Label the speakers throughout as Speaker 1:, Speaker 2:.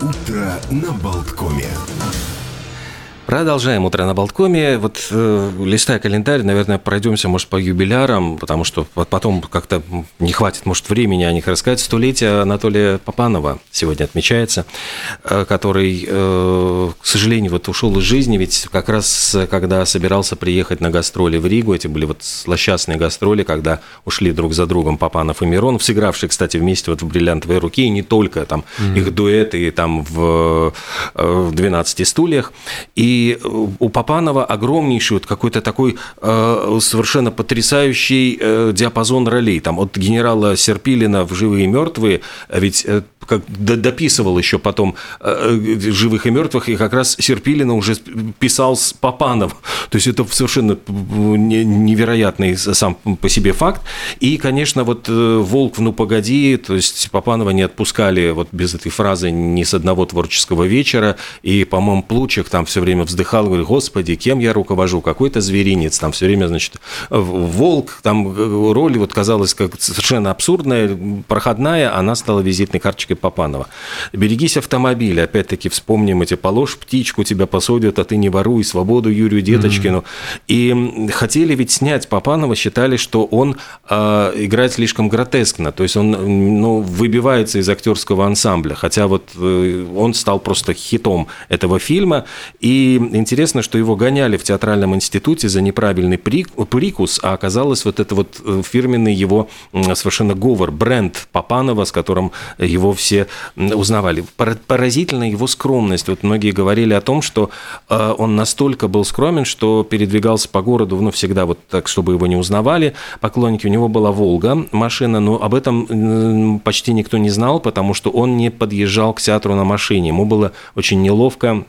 Speaker 1: Утро на Болткоме.
Speaker 2: Продолжаем утро на Болткоме. Вот э, листая календарь, наверное, пройдемся, может, по юбилярам, потому что потом как-то не хватит, может, времени о них рассказать. Столетие Анатолия Попанова сегодня отмечается, э, который, э, к сожалению, вот ушел из жизни, ведь как раз когда собирался приехать на гастроли в Ригу, эти были вот злосчастные гастроли, когда ушли друг за другом Попанов и Миронов, сыгравшие, кстати, вместе вот в «Бриллиантовой руке», и не только там mm-hmm. их дуэты там в, в «12 стульях». И э, у Попанова огромнейший вот какой-то такой э, совершенно потрясающий э, диапазон ролей. Там от генерала Серпилина в «Живые и мертвые», а ведь э, как дописывал еще потом э, э, «Живых и мертвых», и как раз Серпилина уже писал с Попанов. То есть это совершенно невероятный сам по себе факт. И, конечно, вот «Волк, ну погоди», то есть Попанова не отпускали вот без этой фразы ни с одного творческого вечера, и, по-моему, Плучек там все время вздыхал, говорит, господи, кем я руковожу, какой-то зверинец, там все время, значит, волк, там э, роль вот казалась как совершенно абсурдная, проходная, она стала визитной карточкой Попанова. «Берегись автомобиля», опять-таки вспомним эти «Положь птичку, тебя посадят, а ты не воруй», «Свободу Юрию Деточкину». Mm-hmm. И хотели ведь снять Попанова, считали, что он э, играет слишком гротескно, то есть он ну, выбивается из актерского ансамбля, хотя вот э, он стал просто хитом этого фильма, и интересно, что его гоняли в театральном институте за неправильный прикус, а оказалось вот это вот э, фирменный его совершенно говор, бренд Папанова, с которым его все узнавали. Поразительна его скромность. Вот многие говорили о том, что э, он настолько был скромен, что передвигался по городу, ну, всегда вот так, чтобы его не узнавали. Поклонники, у него была «Волга» машина, но об этом почти никто не знал, потому что он не подъезжал к театру на машине. Ему было очень неловко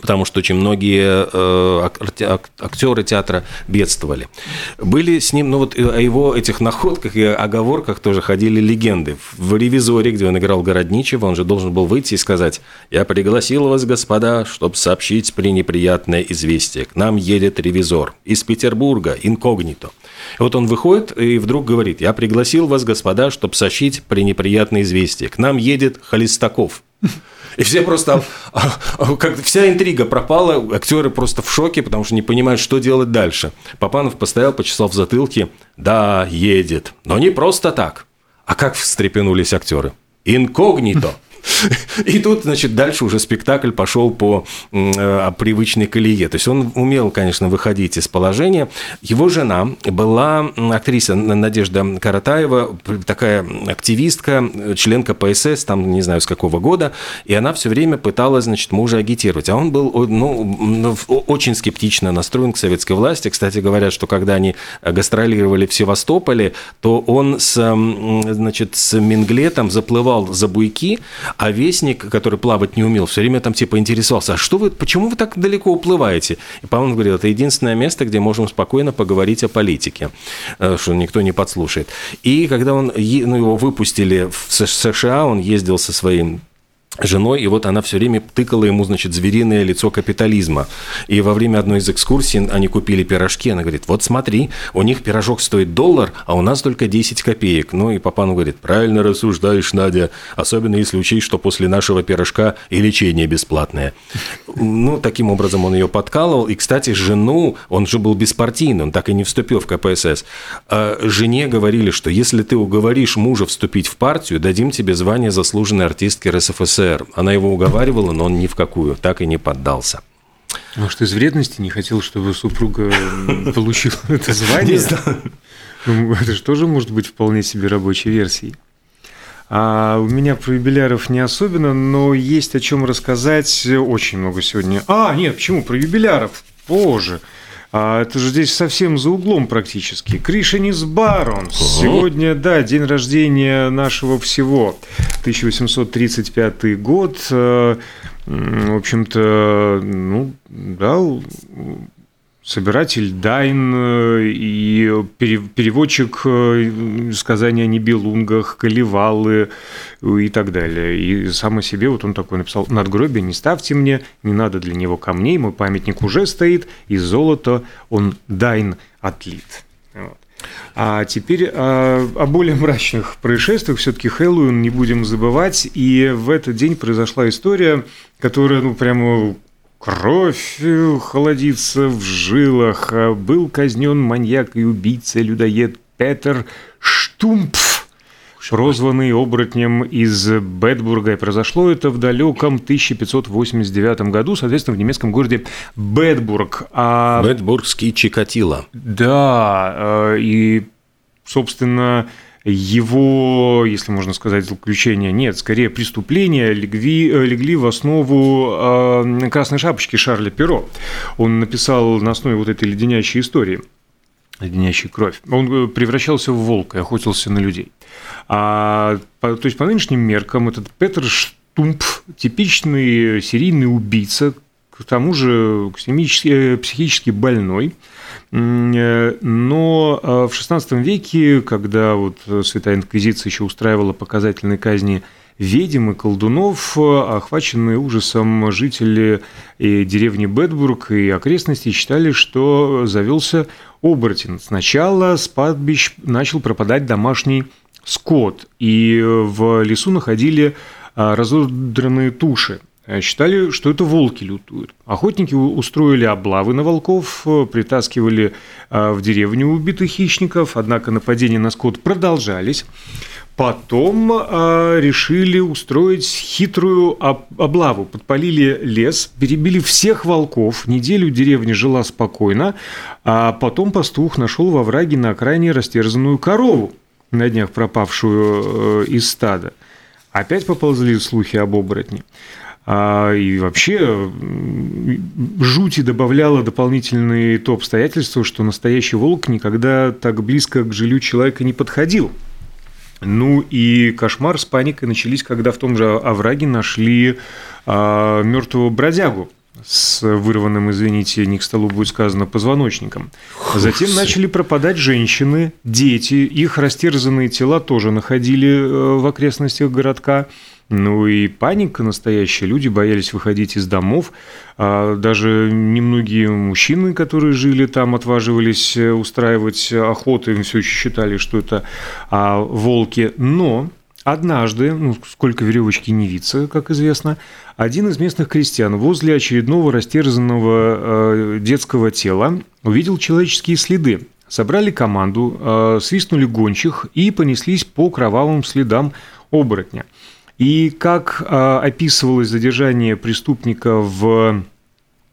Speaker 2: потому что очень многие э, актеры театра бедствовали. Были с ним, ну вот о его этих находках и оговорках тоже ходили легенды. В «Ревизоре», где он играл Городничего, он же должен был выйти и сказать «Я пригласил вас, господа, чтобы сообщить пренеприятное известие. К нам едет ревизор из Петербурга, инкогнито». Вот он выходит и вдруг говорит «Я пригласил вас, господа, чтобы сообщить пренеприятное известие. К нам едет Холестаков». И все просто, а, а, как вся интрига пропала, актеры просто в шоке, потому что не понимают, что делать дальше. Папанов постоял, почесал в затылке, да, едет, но не просто так. А как встрепенулись актеры? Инкогнито. И тут, значит, дальше уже спектакль пошел по э, привычной колее. То есть он умел, конечно, выходить из положения. Его жена была актриса Надежда Каратаева, такая активистка, член КПСС, там не знаю с какого года, и она все время пыталась, значит, мужа агитировать. А он был, ну, очень скептично настроен к советской власти. Кстати, говорят, что когда они гастролировали в Севастополе, то он с, значит, с Минглетом заплывал за буйки, а вестник, который плавать не умел, все время там типа интересовался, а что вы, почему вы так далеко уплываете? И Павел говорит, это единственное место, где можем спокойно поговорить о политике, э, что никто не подслушает. И когда он, ну, его выпустили в США, он ездил со своим женой, и вот она все время тыкала ему, значит, звериное лицо капитализма. И во время одной из экскурсий они купили пирожки, она говорит, вот смотри, у них пирожок стоит доллар, а у нас только 10 копеек. Ну и папану говорит, правильно рассуждаешь, Надя, особенно если учесть, что после нашего пирожка и лечение бесплатное. Ну, таким образом он ее подкалывал. И, кстати, жену, он же был беспартийный, он так и не вступил в КПСС. А жене говорили, что если ты уговоришь мужа вступить в партию, дадим тебе звание заслуженной артистки РСФСР СССР. Она его уговаривала, но он ни в какую, так и не поддался.
Speaker 3: Может, из вредности не хотел, чтобы супруга получила это звание? Ну, это же тоже может быть вполне себе рабочей версией. А у меня про юбиляров не особенно, но есть о чем рассказать очень много сегодня. А, нет, почему? Про юбиляров. Боже. А это же здесь совсем за углом практически. Кришенис Барон. Сегодня, да, день рождения нашего всего. 1835 год. Э, в общем-то, ну, да, собиратель Дайн э, и переводчик э, сказания о Нибелунгах, Каливалы и так далее. И сам о себе вот он такой написал «Надгробие не ставьте мне, не надо для него камней, мой памятник уже стоит, из золота он Дайн отлит». Вот. А теперь о, о более мрачных происшествиях. Все-таки Хэллоуин не будем забывать. И в этот день произошла история, которая, ну, прямо Кровь холодится в жилах. Был казнен маньяк и убийца-людоед Петер Штумпф, прозванный оборотнем из Бетбурга. И произошло это в далеком 1589 году, соответственно, в немецком городе Бетбург.
Speaker 2: А... Бетбургский Чикатило.
Speaker 3: Да, э, и, собственно, его, если можно сказать, заключения нет, скорее преступления легли, э, легли в основу э, «Красной шапочки» Шарля Перо. Он написал на основе вот этой леденящей истории леденящей кровь. Он э, превращался в волка и охотился на людей. А, то есть, по нынешним меркам, этот Петр Штумп – типичный серийный убийца, к тому же психически больной, Э, но э, в XVI веке, когда вот Святая Инквизиция еще устраивала показательные казни ведьм и колдунов, охваченные ужасом жители деревни Бетбург и окрестностей считали, что завелся оборотень. Сначала с падбищ начал пропадать домашний скот, и в лесу находили э, разодранные туши. Э, считали, что это волки лютуют. Охотники устроили облавы на волков, э, притаскивали э, в деревню убитых хищников, однако нападения на скот продолжались. Потом решили устроить хитрую облаву. Подпалили лес, перебили всех волков. Неделю деревня жила спокойно, а потом пастух нашел во враге на окраине растерзанную корову, на днях пропавшую из стада. Опять поползли слухи об оборотне. А, и вообще жути добавляло дополнительные то обстоятельство, что настоящий волк никогда так близко к жилью человека не подходил. Ну и кошмар с паникой начались, когда в том же овраге нашли а, мертвого бродягу с вырванным, извините, не к столу будет сказано, позвоночником. Затем начали пропадать женщины, дети, их растерзанные тела тоже находили э, в окрестностях городка. Ну и паника настоящая. Люди боялись выходить из домов. А даже немногие мужчины, которые жили там, отваживались э, устраивать охоты. Им все еще считали, что это а, волки. Но Однажды, ну, сколько веревочки не виться, как известно, один из местных крестьян возле очередного растерзанного э, детского тела увидел человеческие следы. Собрали команду, э, свистнули гончих и понеслись по кровавым следам оборотня. И как а, описывалось задержание преступника в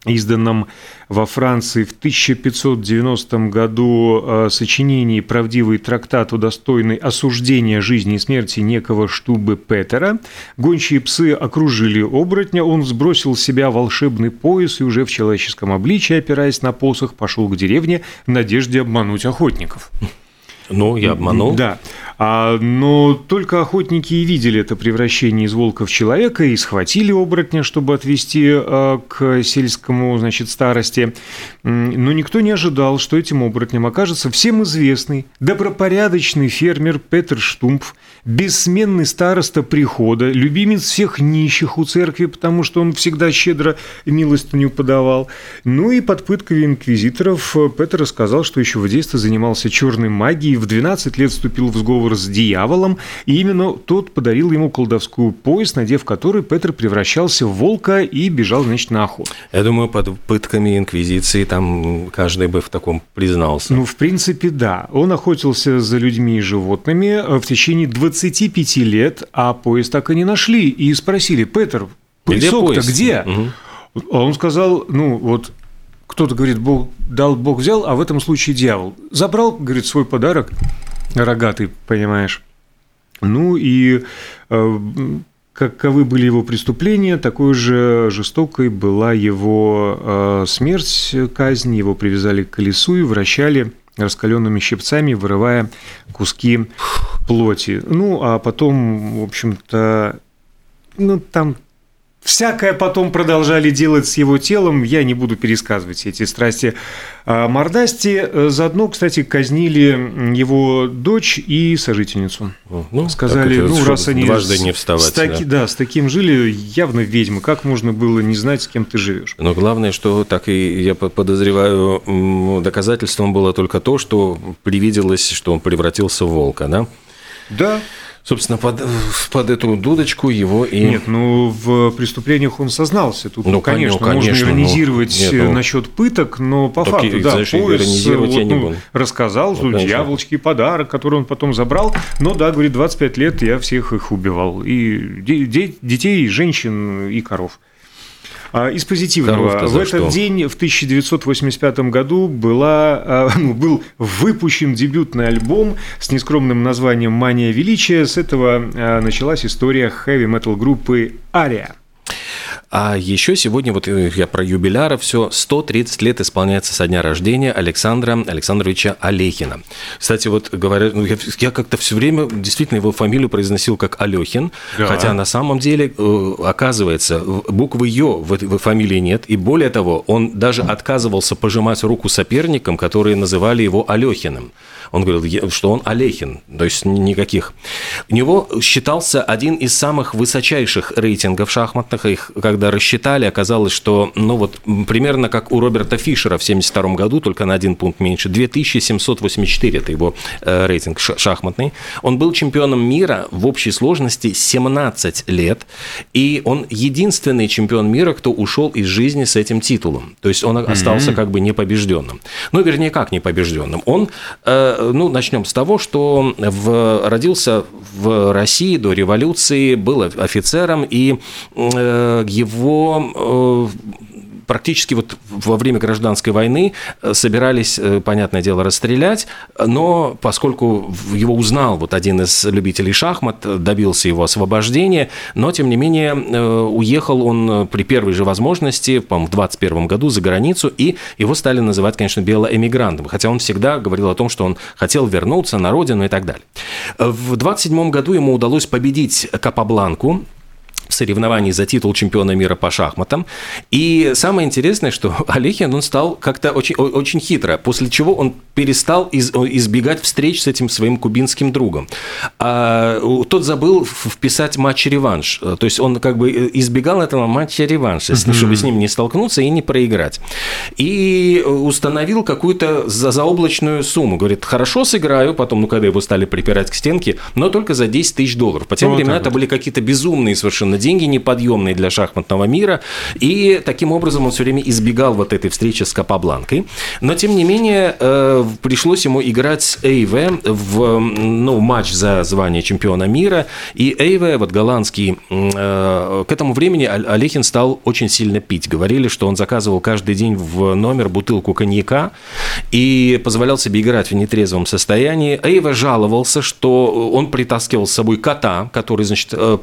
Speaker 3: изданном во Франции в 1590 году а, сочинении «Правдивый трактат, удостойный осуждения жизни и смерти некого Штубы Петера». Гончие псы окружили оборотня, он сбросил с себя волшебный пояс и уже в человеческом обличии, опираясь на посох, пошел к деревне в надежде обмануть охотников.
Speaker 2: Ну, я обманул.
Speaker 3: Да. А, но только охотники и видели это превращение из волка в человека и схватили оборотня, чтобы отвести а, к сельскому, значит, старости. Но никто не ожидал, что этим оборотнем окажется всем известный, добропорядочный фермер Петр Штумпф, бессменный староста прихода, любимец всех нищих у церкви, потому что он всегда щедро милостыню подавал. Ну и под пытками инквизиторов Петр рассказал, что еще в детстве занимался черной магией, в 12 лет вступил в сговор с дьяволом, и именно тот подарил ему колдовскую пояс, надев который Петр превращался в волка и бежал, значит, на охоту.
Speaker 2: Я думаю, под пытками инквизиции там каждый бы в таком признался.
Speaker 3: Ну, в принципе, да. Он охотился за людьми и животными в течение 25 лет, а пояс так и не нашли. И спросили, Петр, поясок-то где? Угу. Он сказал, ну, вот кто-то говорит, Бог дал, Бог взял, а в этом случае дьявол. Забрал, говорит, свой подарок, рогатый, понимаешь. Ну и э, каковы были его преступления, такой же жестокой была его э, смерть, казнь. Его привязали к колесу и вращали раскаленными щипцами, вырывая куски плоти. Ну, а потом, в общем-то, ну, там Всякое потом продолжали делать с его телом, я не буду пересказывать эти страсти а Мордасти. Заодно, кстати, казнили его дочь и сожительницу. Ну, Сказали, ну, раз они
Speaker 2: дважды не вставать. С
Speaker 3: таки, да. да, с таким жили, явно ведьмы. Как можно было не знать, с кем ты живешь?
Speaker 2: Но главное, что так и я подозреваю, доказательством было только то, что привиделось, что он превратился в волка, да?
Speaker 3: Да
Speaker 2: собственно, под, под эту дудочку его и...
Speaker 3: Нет, ну, в преступлениях он сознался. Тут, ну, конечно, ну, конечно можно иронизировать ну, нет, ну, насчет пыток, но по факту, да, знаешь, пояс вот, я не ну, рассказал, ну, дьяволочки, подарок, который он потом забрал, но, да, говорит, 25 лет я всех их убивал, и детей, и женщин, и коров. А, из позитивного. В этот что? день, в 1985 году, была, а, ну, был выпущен дебютный альбом с нескромным названием «Мания величия». С этого а, началась история хэви-метал группы «Ария».
Speaker 2: А еще сегодня, вот э, я про юбиляра все, 130 лет исполняется со дня рождения Александра Александровича Олехина. Кстати, вот говорят, ну, я, я как-то все время действительно его фамилию произносил как Алехин, да. хотя на самом деле, э, оказывается, буквы Ё в, в фамилии нет, и более того, он даже отказывался пожимать руку соперникам, которые называли его Алехиным. Он говорил, что он Олехин, то есть никаких. У него считался один из самых высочайших рейтингов шахматных. Их когда рассчитали, оказалось, что ну вот примерно как у Роберта Фишера в 1972 году, только на один пункт меньше, 2784 это его э, рейтинг шахматный. Он был чемпионом мира в общей сложности 17 лет, и он единственный чемпион мира, кто ушел из жизни с этим титулом. То есть он остался mm-hmm. как бы непобежденным. Ну, вернее, как непобежденным. Он э, ну, начнем с того, что в, родился в России до революции, был офицером, и э, его э, практически вот во время гражданской войны э, собирались, э, понятное дело, расстрелять, но поскольку его узнал вот один из любителей шахмат, добился его освобождения, но, тем не менее, уехал он при первой же возможности, по-моему, в 21 году за границу, и его стали называть, конечно, белоэмигрантом, хотя он всегда говорил о том, что он хотел вернуться на родину и так далее. В 27 году ему удалось победить Капабланку, в соревновании за титул чемпиона мира по шахматам. И самое интересное, что Олехин, он стал как-то очень, очень хитро, после чего он перестал из, избегать встреч с этим своим кубинским другом. А, тот забыл вписать матч-реванш. То есть он как бы избегал этого матча-реванша, mm-hmm. чтобы с ним не столкнуться и не проиграть. И установил какую-то заоблачную сумму. Говорит, хорошо сыграю, потом, ну, когда его стали припирать к стенке, но только за 10 тысяч долларов. По тем вот временам это вот. были какие-то безумные совершенно деньги неподъемные для шахматного мира, и таким образом он все время избегал вот этой встречи с Капабланкой. Но, тем не менее, э, пришлось ему играть с Эйве в ну, матч за звание чемпиона мира, и Эйве, вот голландский, э, к этому времени Олехин стал очень сильно пить. Говорили, что он заказывал каждый день в номер бутылку коньяка и позволял себе играть в нетрезвом состоянии. Эйве жаловался, что он притаскивал с собой кота, который, значит, э,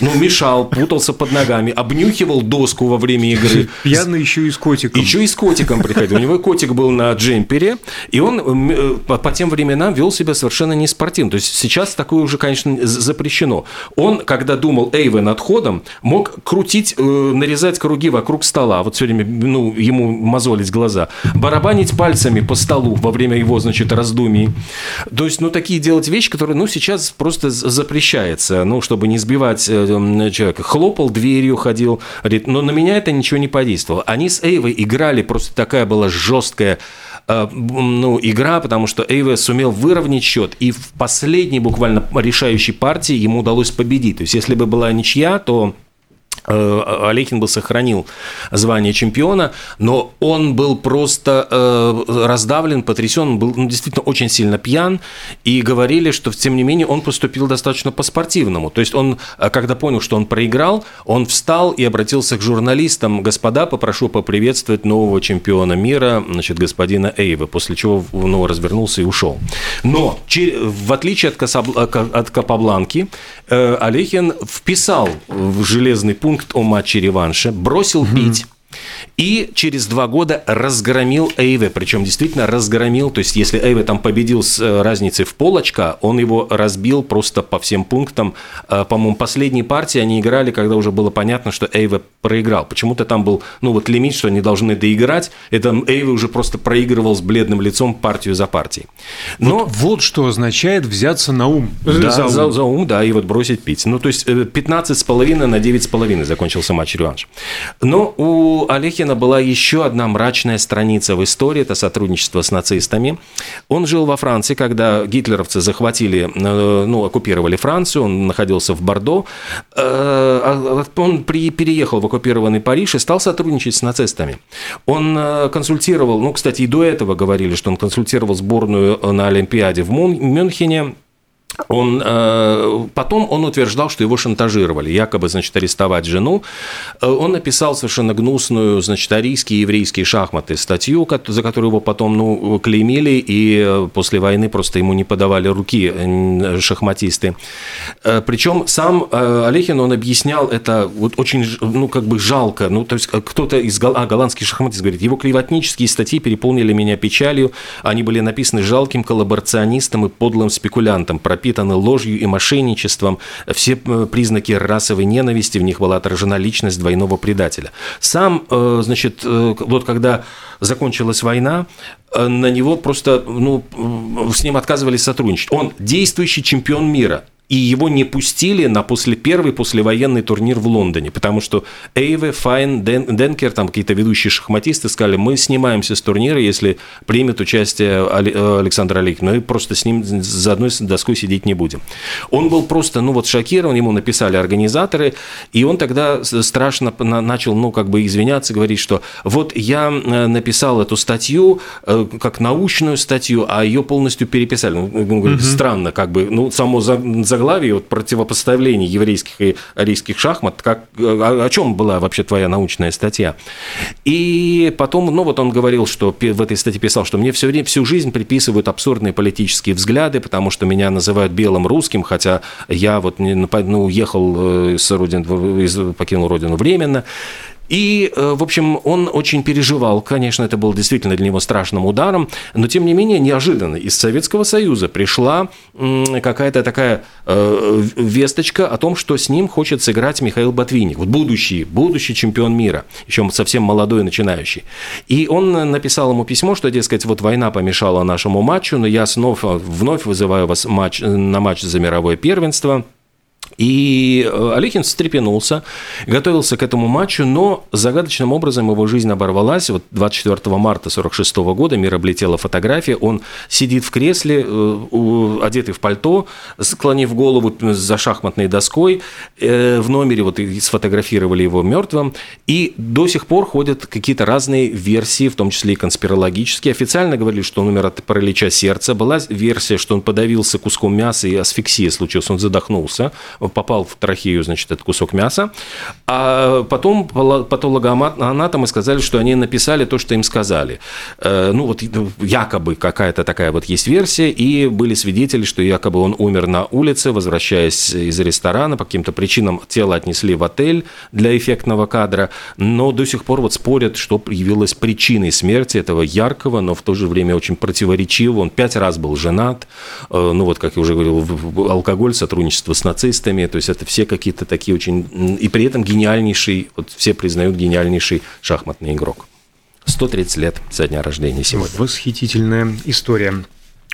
Speaker 2: ну, мешал мешал, путался под ногами, обнюхивал доску во время игры.
Speaker 3: Пьяный еще и с котиком.
Speaker 2: Еще и с котиком приходил. У него котик был на джемпере, и он э, по тем временам вел себя совершенно не спортивно. То есть сейчас такое уже, конечно, запрещено. Он, когда думал Эйве над ходом, мог крутить, э, нарезать круги вокруг стола, вот все время ну, ему мозолить глаза, барабанить пальцами по столу во время его, значит, раздумий. То есть, ну, такие делать вещи, которые, ну, сейчас просто запрещается, ну, чтобы не сбивать э, человека. Хлопал дверью, ходил. Говорит, но на меня это ничего не подействовало. Они с Эйвой играли, просто такая была жесткая э, ну, игра, потому что Эйва сумел выровнять счет, и в последней буквально решающей партии ему удалось победить. То есть, если бы была ничья, то Олехин бы сохранил звание чемпиона, но он был просто э, раздавлен, потрясен, был ну, действительно очень сильно пьян, и говорили, что, тем не менее, он поступил достаточно по-спортивному. То есть он, э, когда понял, что он проиграл, он встал и обратился к журналистам, господа, попрошу поприветствовать нового чемпиона мира, значит, господина Эйва, после чего ну, развернулся и ушел. Но, в отличие от, Касаб... от Капабланки, Олехин вписал в железный пункт о матче реванша, бросил пить, И через два года разгромил Эйве, причем действительно разгромил, то есть если Эйве там победил с э, разницей в пол очка, он его разбил просто по всем пунктам. Э, по-моему, последние партии они играли, когда уже было понятно, что Эйве проиграл. Почему-то там был, ну вот лимит, что они должны доиграть, это Эйве уже просто проигрывал с бледным лицом партию за партией.
Speaker 3: Но... Вот, вот что означает взяться на ум.
Speaker 2: Да, за ум. За, за ум, да, и вот бросить пить. Ну, то есть 15,5 на 9,5 закончился матч-реванш. Но у Олехина была еще одна мрачная страница в истории, это сотрудничество с нацистами. Он жил во Франции, когда гитлеровцы захватили, э, ну, оккупировали Францию, он находился в Бордо. Э, а, он переехал в оккупированный Париж и стал сотрудничать с нацистами. Он э, консультировал, ну, кстати, и до этого говорили, что он консультировал сборную на Олимпиаде в Мюнхене, он, э, потом он утверждал, что его шантажировали, якобы, значит, арестовать жену. Э, он написал совершенно гнусную, значит, арийские еврейские шахматы статью, за которую его потом, ну, клеймили, и э, после войны просто ему не подавали руки шахматисты. Причем сам Олехин, он объяснял это вот очень, ну, как бы жалко. Ну, то есть кто-то из а, голландских шахматистов говорит, его клеветнические статьи переполнили меня печалью, они были написаны жалким коллаборационистом и подлым спекулянтом, пропитаны ложью и мошенничеством, все э, признаки расовой ненависти, в них была отражена личность двойного предателя. Сам, э, значит, э, вот когда закончилась война, на него просто, ну, с ним отказывались сотрудничать. Он действующий чемпион мира и его не пустили на после первый послевоенный турнир в Лондоне, потому что Эйве, Файн, Ден, Денкер, там какие-то ведущие шахматисты сказали, мы снимаемся с турнира, если примет участие Александр Олег, но и просто с ним за одной доской сидеть не будем. Он был просто, ну вот шокирован, ему написали организаторы, и он тогда страшно начал, ну как бы извиняться, говорить, что вот я э, написал эту статью э, как научную статью, а ее полностью переписали. Говорит, угу. странно, как бы, ну само за заглавии вот, противопоставлений еврейских и арийских шахмат, как, о, о чем была вообще твоя научная статья. И потом, ну вот он говорил, что в этой статье писал, что мне все время, всю жизнь приписывают абсурдные политические взгляды, потому что меня называют белым русским, хотя я вот ну, уехал с родины, покинул родину временно. И, э, в общем, он очень переживал. Конечно, это было действительно для него страшным ударом, но, тем не менее, неожиданно из Советского Союза пришла какая-то такая э, весточка о том, что с ним хочет сыграть Михаил Ботвинник, вот будущий, будущий чемпион мира, еще совсем молодой начинающий. И он написал ему письмо, что, дескать, вот война помешала нашему матчу, но я снова, вновь вызываю вас матч, на матч за мировое первенство – и э, Олехин встрепенулся, готовился к этому матчу, но загадочным образом его жизнь оборвалась. Вот 24 марта 1946 года мир облетела фотография. Он сидит в кресле, э, одетый в пальто, склонив голову за шахматной доской. Э, в номере вот сфотографировали его мертвым. И до сих пор ходят какие-то разные версии, в том числе и конспирологические. Официально говорили, что он умер от паралича сердца. Была версия, что он подавился куском мяса и асфиксия случилась, он задохнулся попал в трахею, значит, этот кусок мяса. А потом патологоанатомы сказали, что они написали то, что им сказали. Э, ну, вот якобы какая-то такая вот есть версия, и были свидетели, что якобы он умер на улице, возвращаясь из ресторана, по каким-то причинам тело отнесли в отель для эффектного кадра, но до сих пор вот спорят, что явилось причиной смерти этого яркого, но в то же время очень противоречивого. Он пять раз был женат, э, ну вот, как я уже говорил, алкоголь, сотрудничество с нацистами, то есть это все какие-то такие очень... И при этом гениальнейший, вот все признают гениальнейший шахматный игрок. 130 лет со дня рождения сегодня.
Speaker 3: Восхитительная история.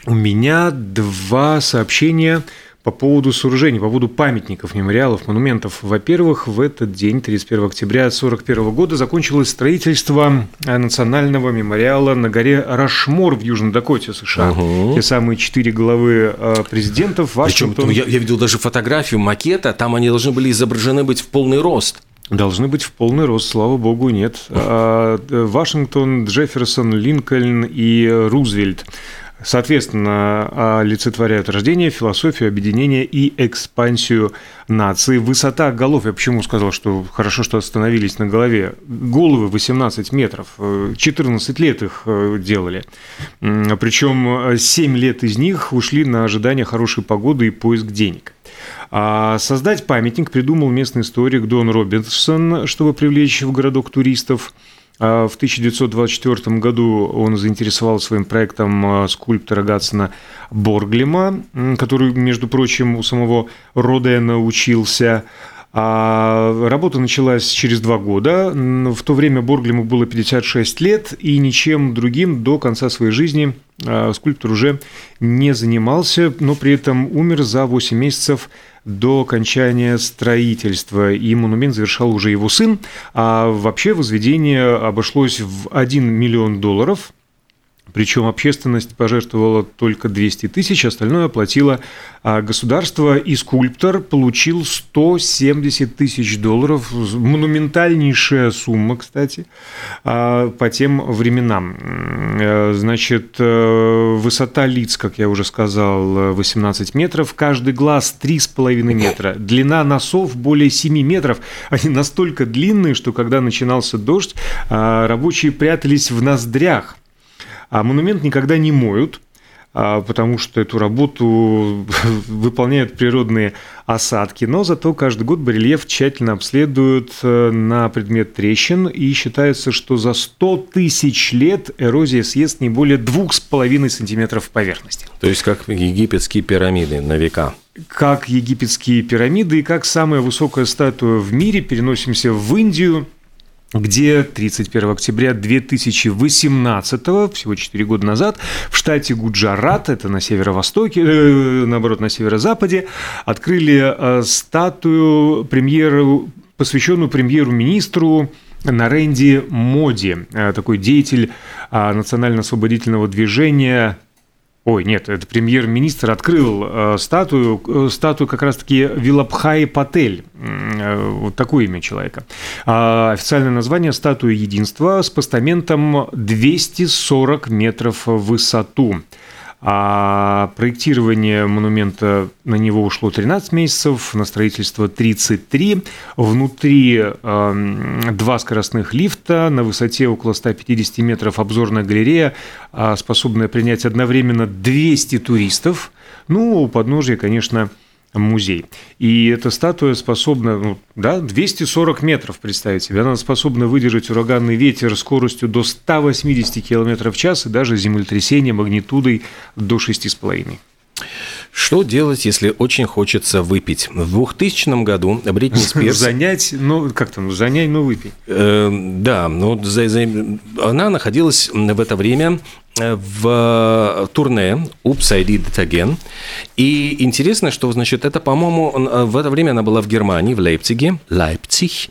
Speaker 3: У меня два сообщения по поводу сооружений, по поводу памятников, мемориалов, монументов. Во-первых, в этот день, 31 октября 1941 года, закончилось строительство национального мемориала на горе Рашмор в Южной Дакоте, США. Угу. Те самые четыре главы э, президентов.
Speaker 2: Вашингтон... Причем, я, я видел даже фотографию макета, там они должны были изображены быть в полный рост.
Speaker 3: Должны быть в полный рост, слава богу, нет. А, э, Вашингтон, Джефферсон, Линкольн и Рузвельт соответственно, олицетворяют рождение, философию, объединение и экспансию нации. Высота голов, я почему сказал, что хорошо, что остановились на голове, головы 18 метров, 14 лет их э, делали, причем 7 лет из них ушли на ожидание хорошей погоды и поиск денег. А создать памятник придумал местный историк Дон Робинсон, чтобы привлечь в городок туристов. А в 1924 году он заинтересовал своим проектом а, скульптора Гатсона Борглема, который, между прочим, у самого Родена учился. А работа началась через два года. В то время Борглему было 56 лет, и ничем другим до конца своей жизни а, скульптор уже не занимался, но при этом умер за 8 месяцев до окончания строительства, и монумент завершал уже его сын, а вообще возведение обошлось в 1 миллион долларов – причем общественность пожертвовала только 200 тысяч, остальное оплатило а государство, и скульптор получил 170 тысяч долларов. Монументальнейшая сумма, кстати, а, по тем временам. Э, значит, э, высота лиц, как я уже сказал, 18 метров, каждый глаз 3,5 метра, длина носов более 7 метров. Они настолько длинные, что когда начинался дождь, а, рабочие прятались в ноздрях а монумент никогда не моют, а, потому что эту работу выполняют природные осадки, но зато каждый год барельеф тщательно обследуют э, на предмет трещин, и считается, что за 100 тысяч лет эрозия съест не более 2,5 сантиметров поверхности.
Speaker 2: То есть как египетские пирамиды на века.
Speaker 3: Как египетские пирамиды и как самая высокая статуя в мире. Переносимся в Индию, где 31 октября 2018, всего 4 года назад, в штате Гуджарат, это на северо-востоке, э, наоборот, на северо-западе, открыли э, статую премьеру, посвященную премьеру-министру Наренди Моди, э, такой деятель э, национально-освободительного движения Ой, нет, это премьер-министр открыл э, статую, э, статую как раз-таки Вилабхай Патель, э, вот такое имя человека. А официальное название – статуя единства с постаментом 240 метров в высоту. А проектирование монумента на него ушло 13 месяцев, на строительство 33. Внутри э, два скоростных лифта, на высоте около 150 метров обзорная галерея, э, способная принять одновременно 200 туристов. Ну, у подножия, конечно, музей. И эта статуя способна, ну, да, 240 метров, представить себе. Она способна выдержать ураганный ветер скоростью до 180 км в час и даже землетрясение магнитудой до 6,5.
Speaker 2: Что делать, если очень хочется выпить? В 2000 году Бритни Спирс...
Speaker 3: Занять, ну, как там, занять, ну, выпить.
Speaker 2: Э, да, ну, за, за, она находилась в это время в турне «Oops, I Did It Again». И интересно, что, значит, это, по-моему, в это время она была в Германии, в Лейпциге, Лейпциг.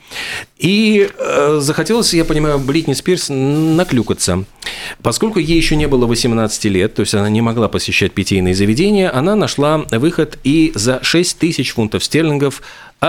Speaker 2: И э, захотелось, я понимаю, Бритни Спирс наклюкаться. Поскольку ей еще не было 18 лет, то есть она не могла посещать питейные заведения, она нашла выход и за 6 тысяч фунтов стерлингов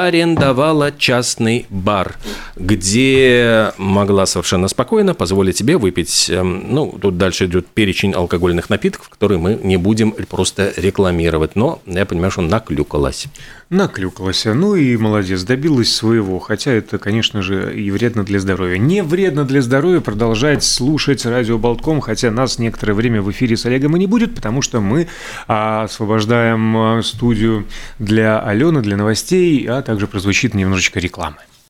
Speaker 2: арендовала частный бар, где могла совершенно спокойно позволить себе выпить, эм, ну, тут дальше идет перечень алкогольных напитков, которые мы не будем просто рекламировать, но я понимаю, что наклюкалась.
Speaker 3: Наклюкалась, ну и молодец, добилась своего, хотя это, конечно же, и вредно для здоровья. Не вредно для здоровья продолжать слушать радио Болтком, хотя нас некоторое время в эфире с Олегом и не будет, потому что мы а, освобождаем а, студию для Алены, для новостей, а также прозвучит немножечко рекламы.